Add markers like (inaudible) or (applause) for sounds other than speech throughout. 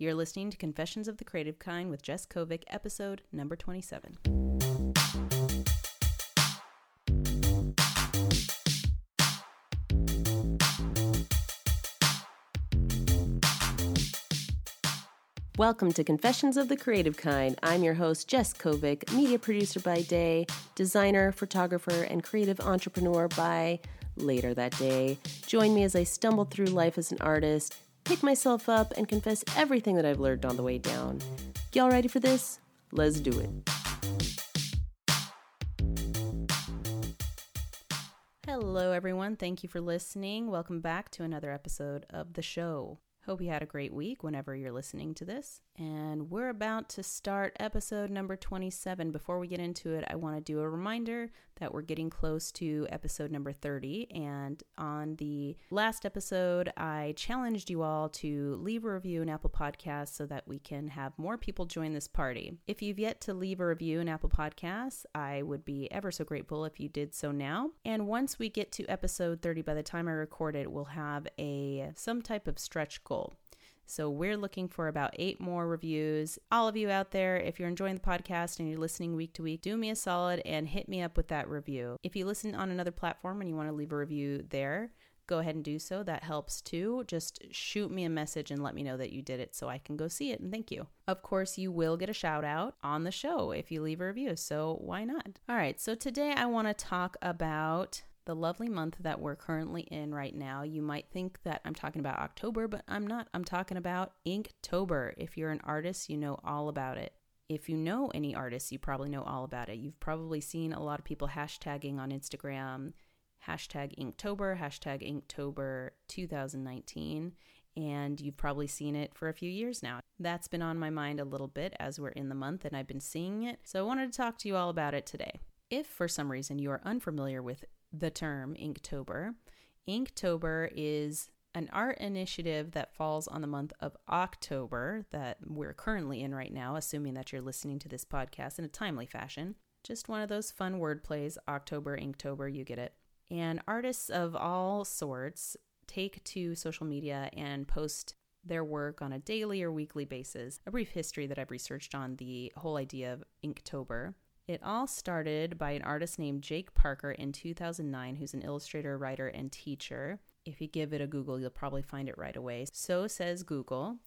You're listening to Confessions of the Creative Kind with Jess Kovic, episode number 27. Welcome to Confessions of the Creative Kind. I'm your host, Jess Kovic, media producer by day, designer, photographer, and creative entrepreneur by later that day. Join me as I stumble through life as an artist, pick myself up, and confess everything that I've learned on the way down. Y'all ready for this? Let's do it. Hello, everyone. Thank you for listening. Welcome back to another episode of the show. Hope you had a great week whenever you're listening to this. And we're about to start episode number 27. Before we get into it, I want to do a reminder that we're getting close to episode number 30. And on the last episode, I challenged you all to leave a review in Apple Podcasts so that we can have more people join this party. If you've yet to leave a review in Apple Podcasts, I would be ever so grateful if you did so now. And once we get to episode 30, by the time I record it, we'll have a some type of stretch goal. So we're looking for about eight more reviews. All of you out there, if you're enjoying the podcast and you're listening week to week, do me a solid and hit me up with that review. If you listen on another platform and you want to leave a review there, go ahead and do so. That helps too. Just shoot me a message and let me know that you did it so I can go see it and thank you. Of course, you will get a shout out on the show if you leave a review, so why not? All right, so today I want to talk about the lovely month that we're currently in right now. You might think that I'm talking about October, but I'm not. I'm talking about Inktober. If you're an artist, you know all about it. If you know any artists, you probably know all about it. You've probably seen a lot of people hashtagging on Instagram, hashtag Inktober, hashtag Inktober 2019, and you've probably seen it for a few years now. That's been on my mind a little bit as we're in the month and I've been seeing it. So I wanted to talk to you all about it today. If for some reason you are unfamiliar with the term Inktober. Inktober is an art initiative that falls on the month of October that we're currently in right now, assuming that you're listening to this podcast in a timely fashion. Just one of those fun word plays, October, Inktober, you get it. And artists of all sorts take to social media and post their work on a daily or weekly basis. A brief history that I've researched on the whole idea of Inktober it all started by an artist named Jake Parker in 2009, who's an illustrator, writer, and teacher. If you give it a Google, you'll probably find it right away. So says Google.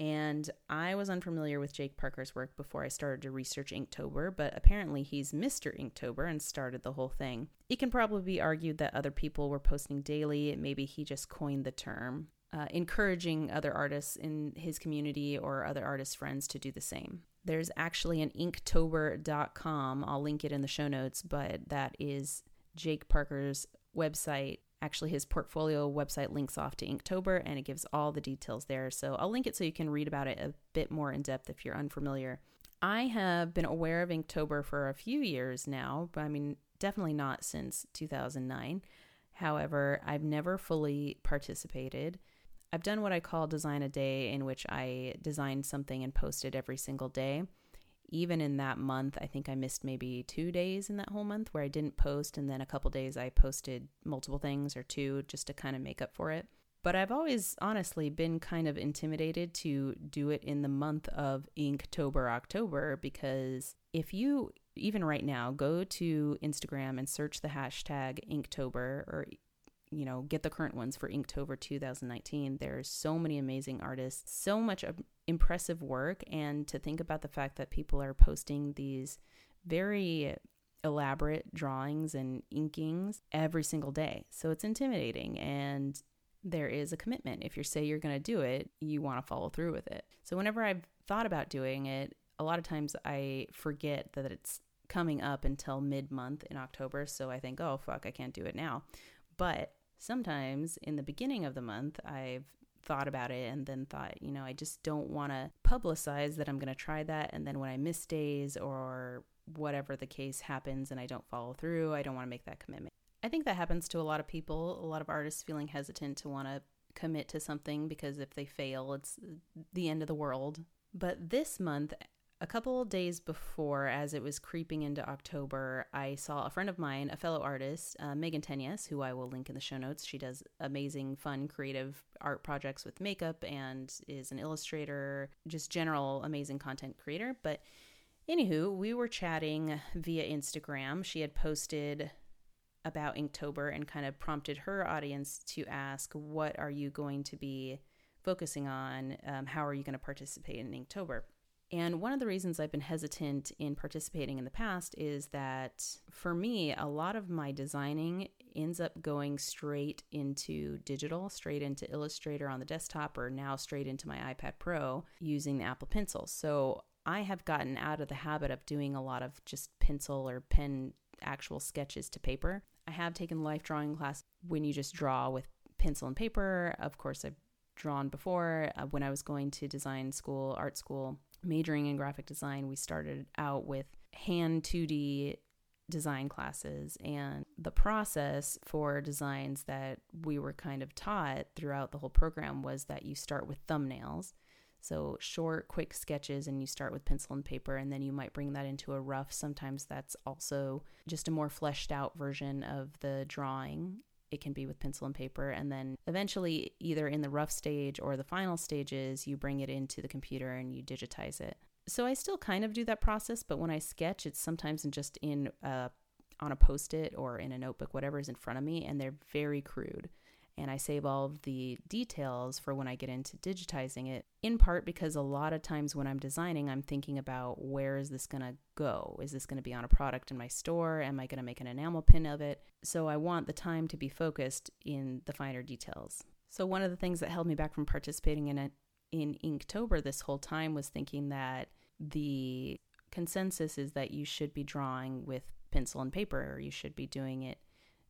And I was unfamiliar with Jake Parker's work before I started to research Inktober, but apparently he's Mr. Inktober and started the whole thing. It can probably be argued that other people were posting daily. Maybe he just coined the term, uh, encouraging other artists in his community or other artist friends to do the same. There's actually an inktober.com. I'll link it in the show notes, but that is Jake Parker's website. Actually, his portfolio website links off to Inktober and it gives all the details there. So I'll link it so you can read about it a bit more in depth if you're unfamiliar. I have been aware of Inktober for a few years now, but I mean, definitely not since 2009. However, I've never fully participated. I've done what I call design a day, in which I designed something and posted every single day. Even in that month, I think I missed maybe two days in that whole month where I didn't post, and then a couple days I posted multiple things or two just to kind of make up for it. But I've always honestly been kind of intimidated to do it in the month of Inktober, October, because if you, even right now, go to Instagram and search the hashtag Inktober or you know, get the current ones for Inktober 2019. There's so many amazing artists, so much impressive work, and to think about the fact that people are posting these very elaborate drawings and inkings every single day. So it's intimidating and there is a commitment. If you say you're going to do it, you want to follow through with it. So whenever I've thought about doing it, a lot of times I forget that it's coming up until mid month in October. So I think, oh, fuck, I can't do it now. But sometimes in the beginning of the month, I've thought about it and then thought, you know, I just don't want to publicize that I'm going to try that. And then when I miss days or whatever the case happens and I don't follow through, I don't want to make that commitment. I think that happens to a lot of people, a lot of artists feeling hesitant to want to commit to something because if they fail, it's the end of the world. But this month, A couple days before, as it was creeping into October, I saw a friend of mine, a fellow artist, uh, Megan Tenyes, who I will link in the show notes. She does amazing, fun, creative art projects with makeup and is an illustrator, just general amazing content creator. But anywho, we were chatting via Instagram. She had posted about Inktober and kind of prompted her audience to ask, What are you going to be focusing on? Um, how are you going to participate in Inktober? And one of the reasons I've been hesitant in participating in the past is that for me, a lot of my designing ends up going straight into digital, straight into Illustrator on the desktop, or now straight into my iPad Pro using the Apple Pencil. So I have gotten out of the habit of doing a lot of just pencil or pen actual sketches to paper. I have taken life drawing class when you just draw with pencil and paper. Of course, I've drawn before uh, when I was going to design school, art school majoring in graphic design, we started out with hand 2D design classes. And the process for designs that we were kind of taught throughout the whole program was that you start with thumbnails. So, short, quick sketches, and you start with pencil and paper, and then you might bring that into a rough. Sometimes that's also just a more fleshed out version of the drawing it can be with pencil and paper. And then eventually, either in the rough stage or the final stages, you bring it into the computer and you digitize it. So I still kind of do that process, but when I sketch, it's sometimes just in a, on a post it or in a notebook, whatever is in front of me, and they're very crude and I save all of the details for when I get into digitizing it, in part because a lot of times when I'm designing, I'm thinking about where is this going to go? Is this going to be on a product in my store? Am I going to make an enamel pin of it? So I want the time to be focused in the finer details. So one of the things that held me back from participating in it in Inktober this whole time was thinking that the consensus is that you should be drawing with pencil and paper or you should be doing it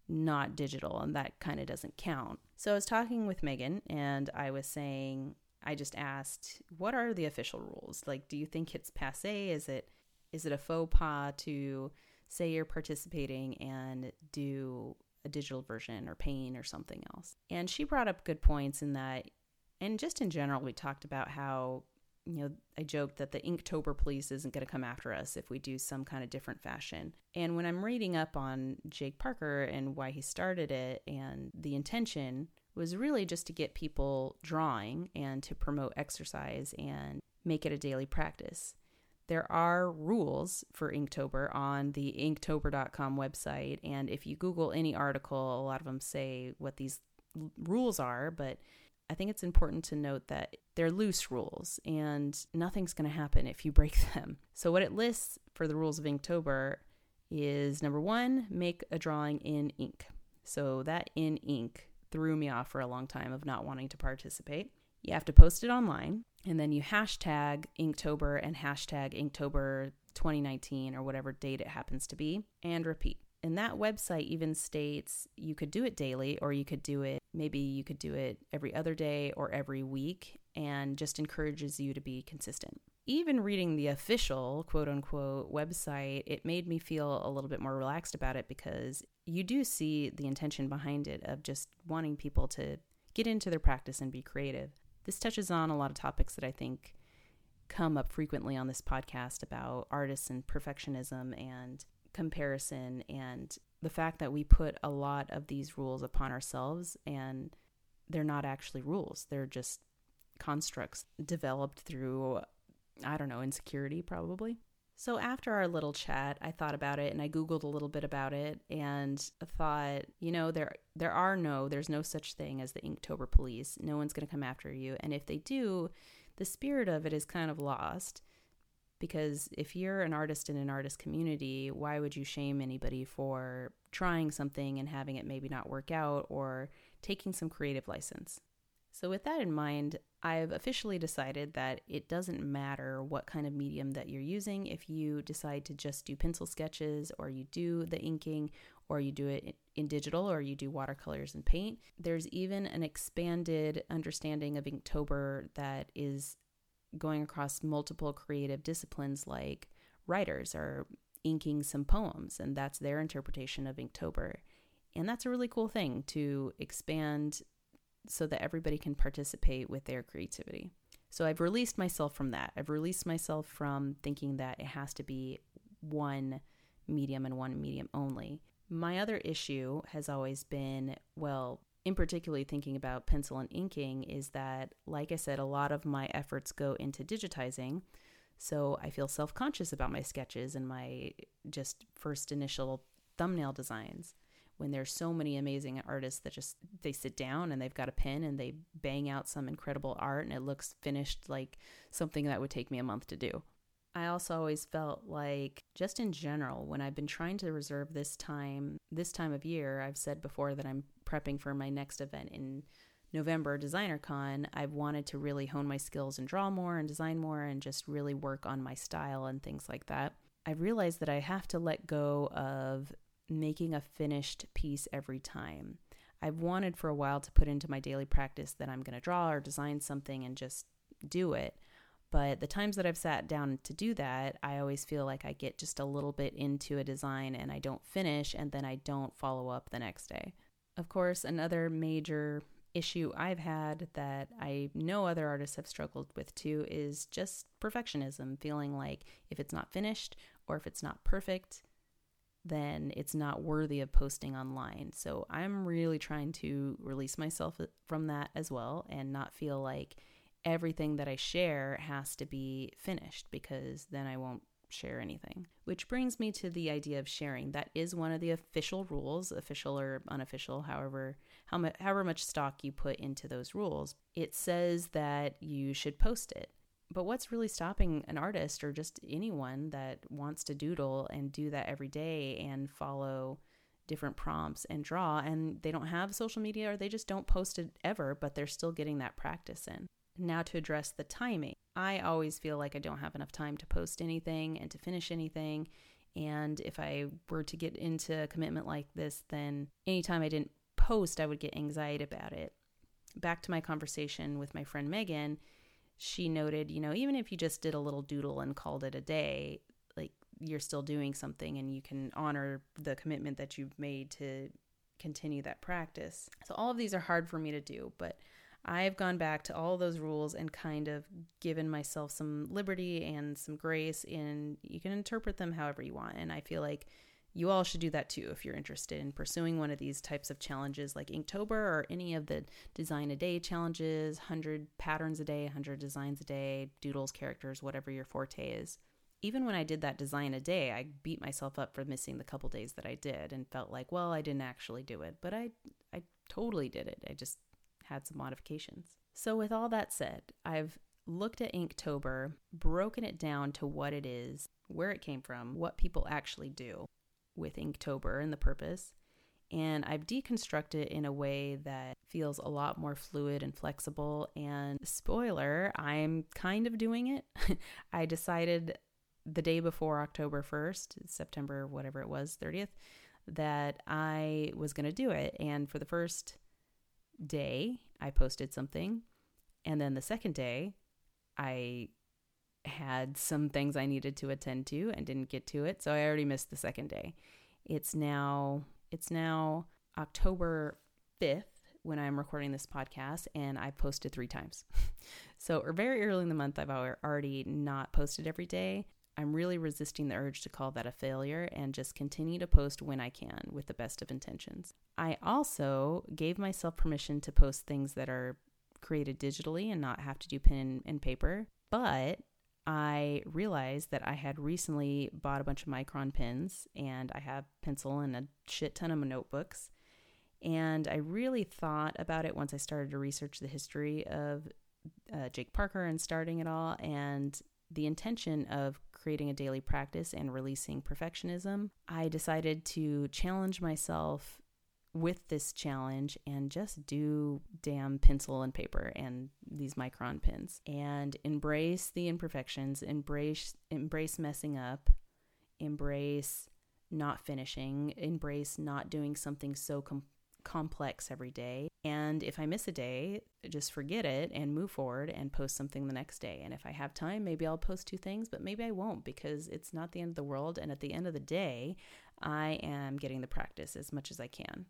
not digital, and that kind of doesn't count. So I was talking with Megan, and I was saying, I just asked, what are the official rules? Like, do you think it's passe? Is it is it a faux pas to say you're participating and do a digital version or paint or something else? And she brought up good points in that, and just in general, we talked about how you know, I joked that the Inktober police isn't going to come after us if we do some kind of different fashion. And when I'm reading up on Jake Parker and why he started it, and the intention was really just to get people drawing and to promote exercise and make it a daily practice. There are rules for Inktober on the inktober.com website. And if you Google any article, a lot of them say what these rules are, but I think it's important to note that they're loose rules and nothing's going to happen if you break (laughs) them. So, what it lists for the rules of Inktober is number one, make a drawing in ink. So, that in ink threw me off for a long time of not wanting to participate. You have to post it online and then you hashtag Inktober and hashtag Inktober 2019 or whatever date it happens to be and repeat. And that website even states you could do it daily or you could do it, maybe you could do it every other day or every week and just encourages you to be consistent. Even reading the official quote unquote website, it made me feel a little bit more relaxed about it because you do see the intention behind it of just wanting people to get into their practice and be creative. This touches on a lot of topics that I think come up frequently on this podcast about artists and perfectionism and comparison and the fact that we put a lot of these rules upon ourselves and they're not actually rules. They're just constructs developed through, I don't know, insecurity probably. So after our little chat, I thought about it and I googled a little bit about it and thought, you know, there there are no there's no such thing as the Inktober police. No one's going to come after you, and if they do, the spirit of it is kind of lost because if you're an artist in an artist community, why would you shame anybody for trying something and having it maybe not work out or taking some creative license? So, with that in mind, I've officially decided that it doesn't matter what kind of medium that you're using. If you decide to just do pencil sketches, or you do the inking, or you do it in digital, or you do watercolors and paint, there's even an expanded understanding of Inktober that is going across multiple creative disciplines like writers are inking some poems and that's their interpretation of Inktober. And that's a really cool thing to expand so that everybody can participate with their creativity. So I've released myself from that. I've released myself from thinking that it has to be one medium and one medium only. My other issue has always been well, in particularly thinking about pencil and inking, is that, like I said, a lot of my efforts go into digitizing. So I feel self conscious about my sketches and my just first initial thumbnail designs when there's so many amazing artists that just they sit down and they've got a pen and they bang out some incredible art and it looks finished like something that would take me a month to do. I also always felt like just in general when I've been trying to reserve this time this time of year I've said before that I'm prepping for my next event in November DesignerCon I've wanted to really hone my skills and draw more and design more and just really work on my style and things like that. I realized that I have to let go of making a finished piece every time. I've wanted for a while to put into my daily practice that I'm going to draw or design something and just do it. But the times that I've sat down to do that, I always feel like I get just a little bit into a design and I don't finish and then I don't follow up the next day. Of course, another major issue I've had that I know other artists have struggled with too is just perfectionism, feeling like if it's not finished or if it's not perfect, then it's not worthy of posting online. So I'm really trying to release myself uh, from that as well and not feel like everything that I share has to be finished because then I won't share anything. Which brings me to the idea of sharing. That is one of the official rules, official or unofficial, however how much however much stock you put into those rules. It says that you should post it. But what's really stopping an artist or just anyone that wants to doodle and do that every day and follow different prompts and draw and they don't have social media or they just don't post it ever, but they're still getting that practice in. Now, to address the timing, I always feel like I don't have enough time to post anything and to finish anything. And if I were to get into a commitment like this, then anytime I didn't post, I would get anxiety about it. Back to my conversation with my friend Megan, she noted, you know, even if you just did a little doodle and called it a day, like you're still doing something and you can honor the commitment that you've made to continue that practice. So all of these are hard for me to do, but I've gone back to all those rules and kind of given myself some liberty and some grace and you can interpret them however you want. And I feel like you all should do that too if you're interested in pursuing one of these types of challenges like Inktober or any of the design a day challenges, 100 patterns a day, 100 designs a day, doodles, characters, whatever your forte is. Even when I did that design a day, I beat myself up for missing the couple days that I did and felt like, well, I didn't actually do it, but I I totally did it. I just had some modifications. So with all that said, I've looked at Inktober, broken it down to what it is, where it came from, what people actually do with Inktober and the purpose. And I've deconstructed it in a way that feels a lot more fluid and flexible. And spoiler, I'm kind of doing it. (laughs) I decided the day before October 1st, September, whatever it was, 30th, that I was going to do it. And for the first day, I posted something. And then the second day, I had some things I needed to attend to and didn't get to it, so I already missed the second day. It's now it's now October 5th when I'm recording this podcast and I posted 3 times. (laughs) so, or very early in the month I've already not posted every day. I'm really resisting the urge to call that a failure and just continue to post when I can with the best of intentions. I also gave myself permission to post things that are created digitally and not have to do pen and paper, but I realized that I had recently bought a bunch of micron pens and I have pencil and a shit ton of notebooks. And I really thought about it once I started to research the history of uh, Jake Parker and starting it all and the intention of creating a daily practice and releasing perfectionism. I decided to challenge myself with this challenge and just do damn pencil and paper and these micron pins and embrace the imperfections, embrace embrace messing up, embrace not finishing, embrace not doing something so complex every day. And if I miss a day, just forget it and move forward and post something the next day. And if I have time, maybe I'll post two things, but maybe I won't because it's not the end of the world. And at the end of the day, I am getting the practice as much as I can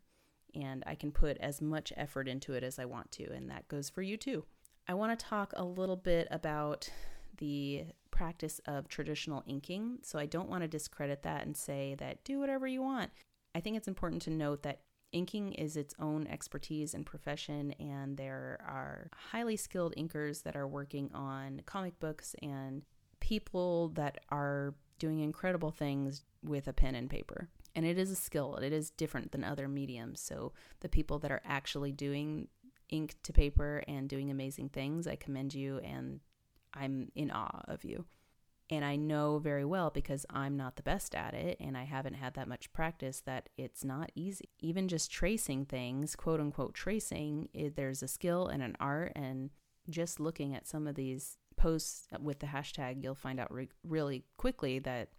and I can put as much effort into it as I want to, and that goes for you too. I want to talk a little bit about the practice of traditional inking. So I don't want to discredit that and say that do whatever you want. I think it's important to note that inking is its own expertise and profession, and there are highly skilled inkers that are working on comic books and people that are doing incredible things with a pen and paper. And it is a skill, it is different than other mediums. So the people that are actually doing ink to paper and doing amazing things, I commend you and I'm in awe of you. And I know very well because I'm not the best at it and I haven't had that much practice that it's not easy. Even just tracing things, quote unquote tracing, it, there's a skill and an art. And just looking at some of these posts with the hashtag, you'll find out re- really quickly that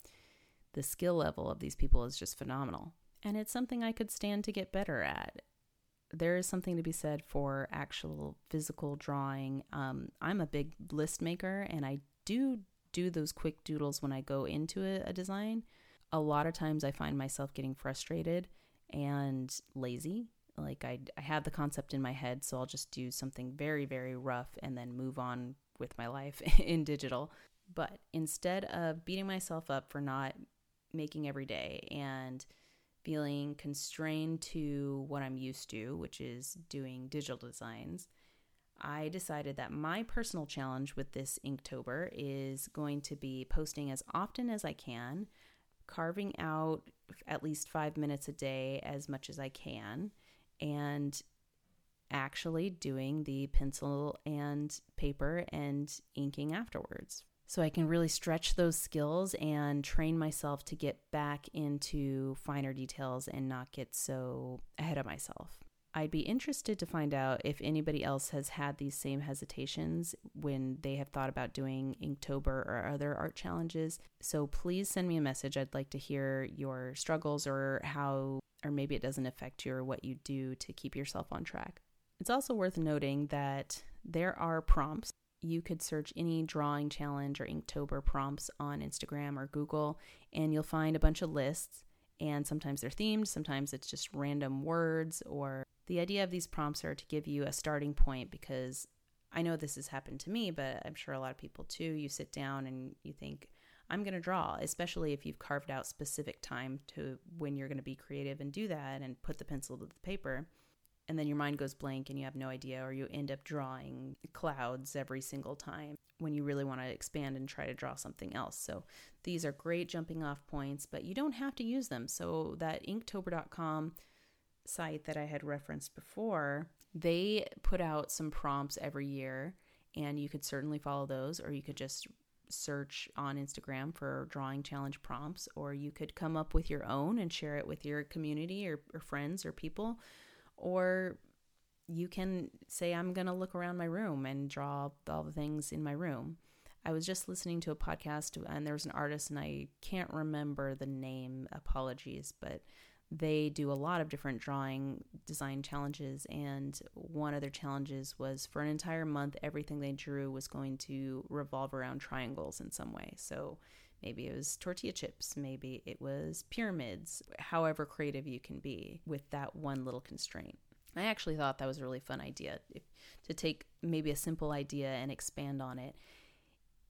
the skill level of these people is just phenomenal. And it's something I could stand to get better at there is something to be said for actual physical drawing. Um, I'm a big list maker and I do do those quick doodles when I go into a, a design. A lot of times I find myself getting frustrated and lazy. Like I, I have the concept in my head, so I'll just do something very, very rough and then move on with my life (laughs) in digital. But instead of beating myself up for not making every day and feeling constrained to what I'm used to, which is doing digital designs, I decided that my personal challenge with this Inktober is going to be posting as often as I can, carving out at least five minutes a day as much as I can, and actually doing the pencil and paper and inking afterwards so I can really stretch those skills and train myself to get back into finer details and not get so ahead of myself. I'd be interested to find out if anybody else has had these same hesitations when they have thought about doing Inktober or other art challenges. So please send me a message. I'd like to hear your struggles or how, or maybe it doesn't affect you or what you do to keep yourself on track. It's also worth noting that there are prompts you could search any drawing challenge or Inktober prompts on Instagram or Google, and you'll find a bunch of lists. And sometimes they're themed, sometimes it's just random words. Or the idea of these prompts are to give you a starting point because I know this has happened to me, but I'm sure a lot of people too. You sit down and you think, I'm going to draw, especially if you've carved out specific time to when you're going to be creative and do that and put the pencil to the paper and then your mind goes blank and you have no idea, or you end up drawing clouds every single time when you really want to expand and try to draw something else. So these are great jumping off points, but you don't have to use them. So that inktober.com site that I had referenced before, they put out some prompts every year, and you could certainly follow those, or you could just search on Instagram for drawing challenge prompts, or you could come up with your own and share it with your community or, or friends or people or you can say, I'm going to look around my room and draw all the things in my room. I was just listening to a podcast and there was an artist, and I can't remember the name, apologies, but they do a lot of different drawing design challenges. And one of their challenges was for an entire month, everything they drew was going to revolve around triangles in some way. So maybe it was tortilla chips, maybe it was pyramids, however creative you can be with that one little constraint. I actually thought that was a really fun idea if, to take maybe a simple idea and expand on it,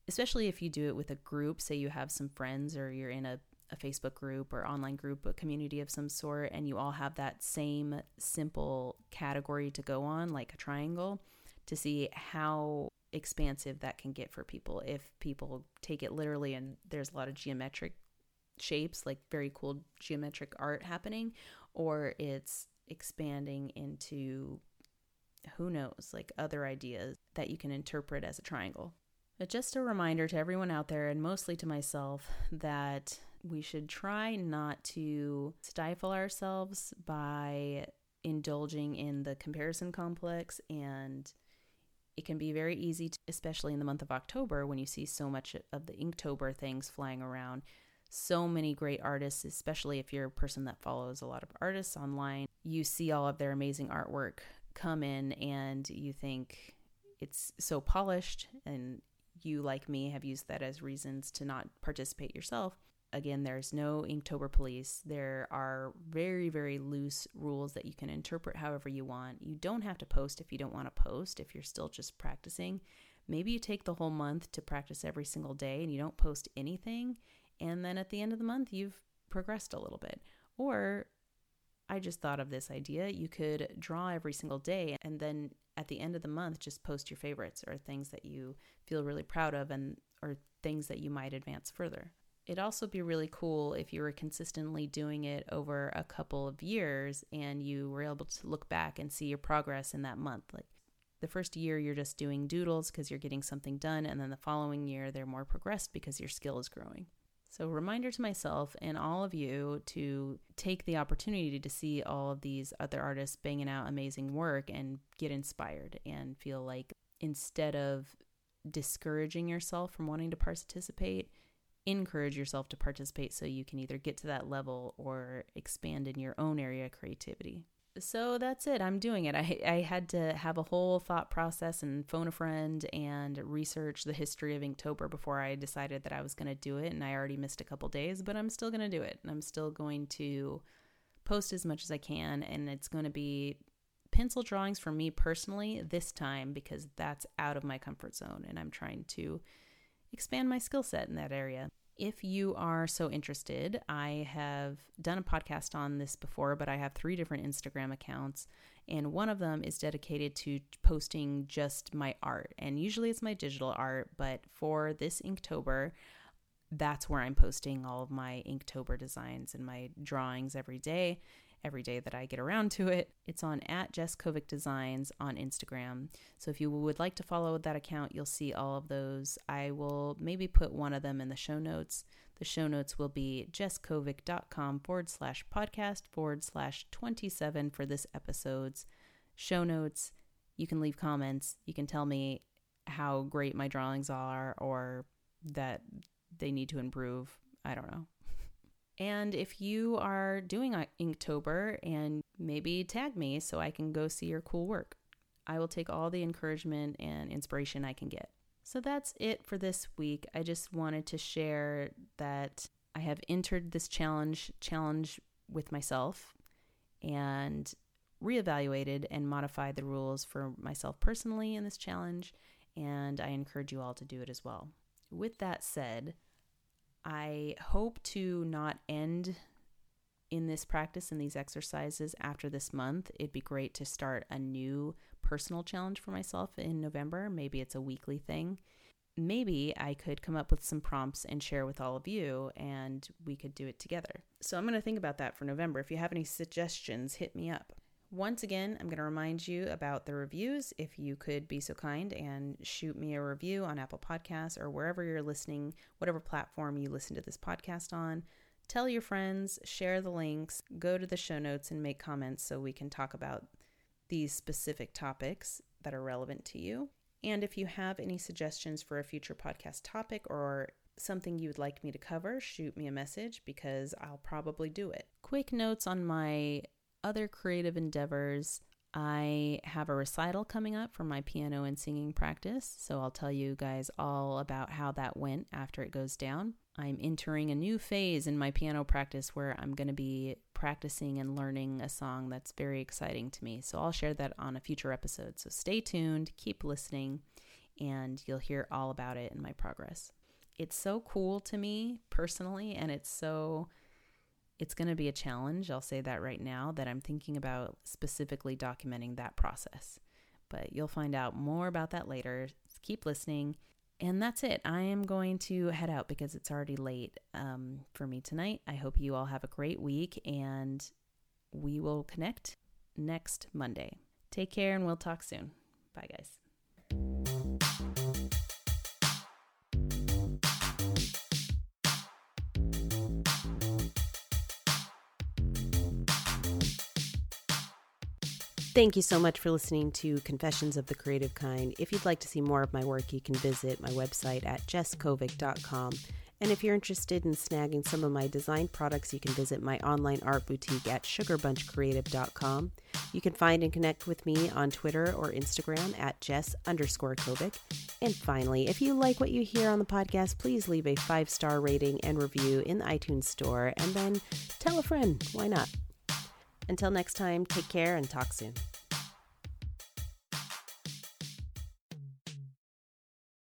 especially if you do it with a group. Say you have some friends or you're in a, a Facebook group or online group, a community of some sort, and you all have that same simple category to go on, like a triangle, to see how expansive that can get for people if people take it literally and there's a lot of geometric shapes, like very cool geometric art happening, or it's expanding into who knows, like other ideas that you can interpret as a triangle. But just a reminder to everyone out there, and mostly to myself, that we should try not to stifle ourselves by indulging in the comparison complex. And it can be very easy, to, especially in the month of October when you see so much of the Inktober things flying around, so many great artists, especially if you're a person that follows a lot of artists online, you see all of their amazing artwork come in and you think it's so polished and you like me have used that as reasons to not participate yourself Again, there's no Inktober police. There are very, very loose rules that you can interpret however you want. You don't have to post if you don't want to post, if you're still just practicing. Maybe you take the whole month to practice every single day and you don't post anything. And then at the end of the month, you've progressed a little bit. Or I just thought of this idea. You could draw every single day and then at the end of the month just post your favorites or things that you feel really proud of and or things that you might advance further. It'd also be really cool if you were consistently doing it over a couple of years and you were able to look back and see your progress in that month. Like the first year, you're just doing doodles because you're getting something done, and then the following year, they're more progressed because your skill is growing. So, reminder to myself and all of you to take the opportunity to see all of these other artists banging out amazing work and get inspired and feel like instead of discouraging yourself from wanting to participate, encourage yourself to participate so you can either get to that level or expand in your own area of creativity. So that's it. I'm doing it. I, I had to have a whole thought process and phone a friend and research the history of Inktober before I decided that I was going to do it. And I already missed a couple days, but I'm still going to do it. And I'm still going to post as much as I can. And it's going to be pencil drawings for me personally this time because that's out of my comfort zone. And I'm trying to expand my skill set in that area. If you are so interested, I have done a podcast on this before, but I have three different Instagram accounts, and one of them is dedicated to posting just my art. And usually it's my digital art, but for this Inktober, that's where I'm posting all of my Inktober designs and my drawings every day every day that I get around to it. It's on at Jess Kovic Designs on Instagram. So if you would like to follow that account, you'll see all of those. I will maybe put one of them in the show notes. The show notes will be jesskovic.com forward slash podcast forward slash 27 for this episode's show notes. You can leave comments. You can tell me how great my drawings are or that they need to improve. I don't know. And if you are doing Inktober and maybe tag me so I can go see your cool work. I will take all the encouragement and inspiration I can get. So that's it for this week. I just wanted to share that I have entered this challenge challenge with myself and reevaluated and modified the rules for myself personally in this challenge and I encourage you all to do it as well. With that said, I hope to not end in this practice and these exercises after this month. It'd be great to start a new personal challenge for myself in November. Maybe it's a weekly thing. Maybe I could come up with some prompts and share with all of you, and we could do it together. So I'm going to think about that for November. If you have any suggestions, hit me up. Once again, I'm going to remind you about the reviews. If you could be so kind and shoot me a review on Apple Podcasts or wherever you're listening, whatever platform you listen to this podcast on, tell your friends, share the links, go to the show notes and make comments so we can talk about these specific topics that are relevant to you. And if you have any suggestions for a future podcast topic or something you would like me to cover, shoot me a message because I'll probably do it. Quick notes on my other creative endeavors, I have a recital coming up for my piano and singing practice, so I'll tell you guys all about how that went after it goes down. I'm entering a new phase in my piano practice where I'm going to be practicing and learning a song that's very exciting to me. So I'll share that on a future episode. So stay tuned, keep listening, and you'll hear all about it in my progress. It's so cool to me personally, and it's so it's going to be a challenge, I'll say that right now, that I'm thinking about specifically documenting that process. But you'll find out more about that later. Keep listening. And that's it. I am going to head out because it's already late um, for me tonight. I hope you all have a great week and we will connect next Monday. Take care and we'll talk soon. Bye, guys. Thank you so much for listening to Confessions of the Creative Kind. If you'd like to see more of my work, you can visit my website at jesskovic.com And if you're interested in snagging some of my design products, you can visit my online art boutique at sugarbunchcreative.com. You can find and connect with me on Twitter or Instagram at Jess underscore Kovic. And finally, if you like what you hear on the podcast, please leave a five star rating and review in the iTunes store and then tell a friend. Why not? Until next time, take care and talk soon.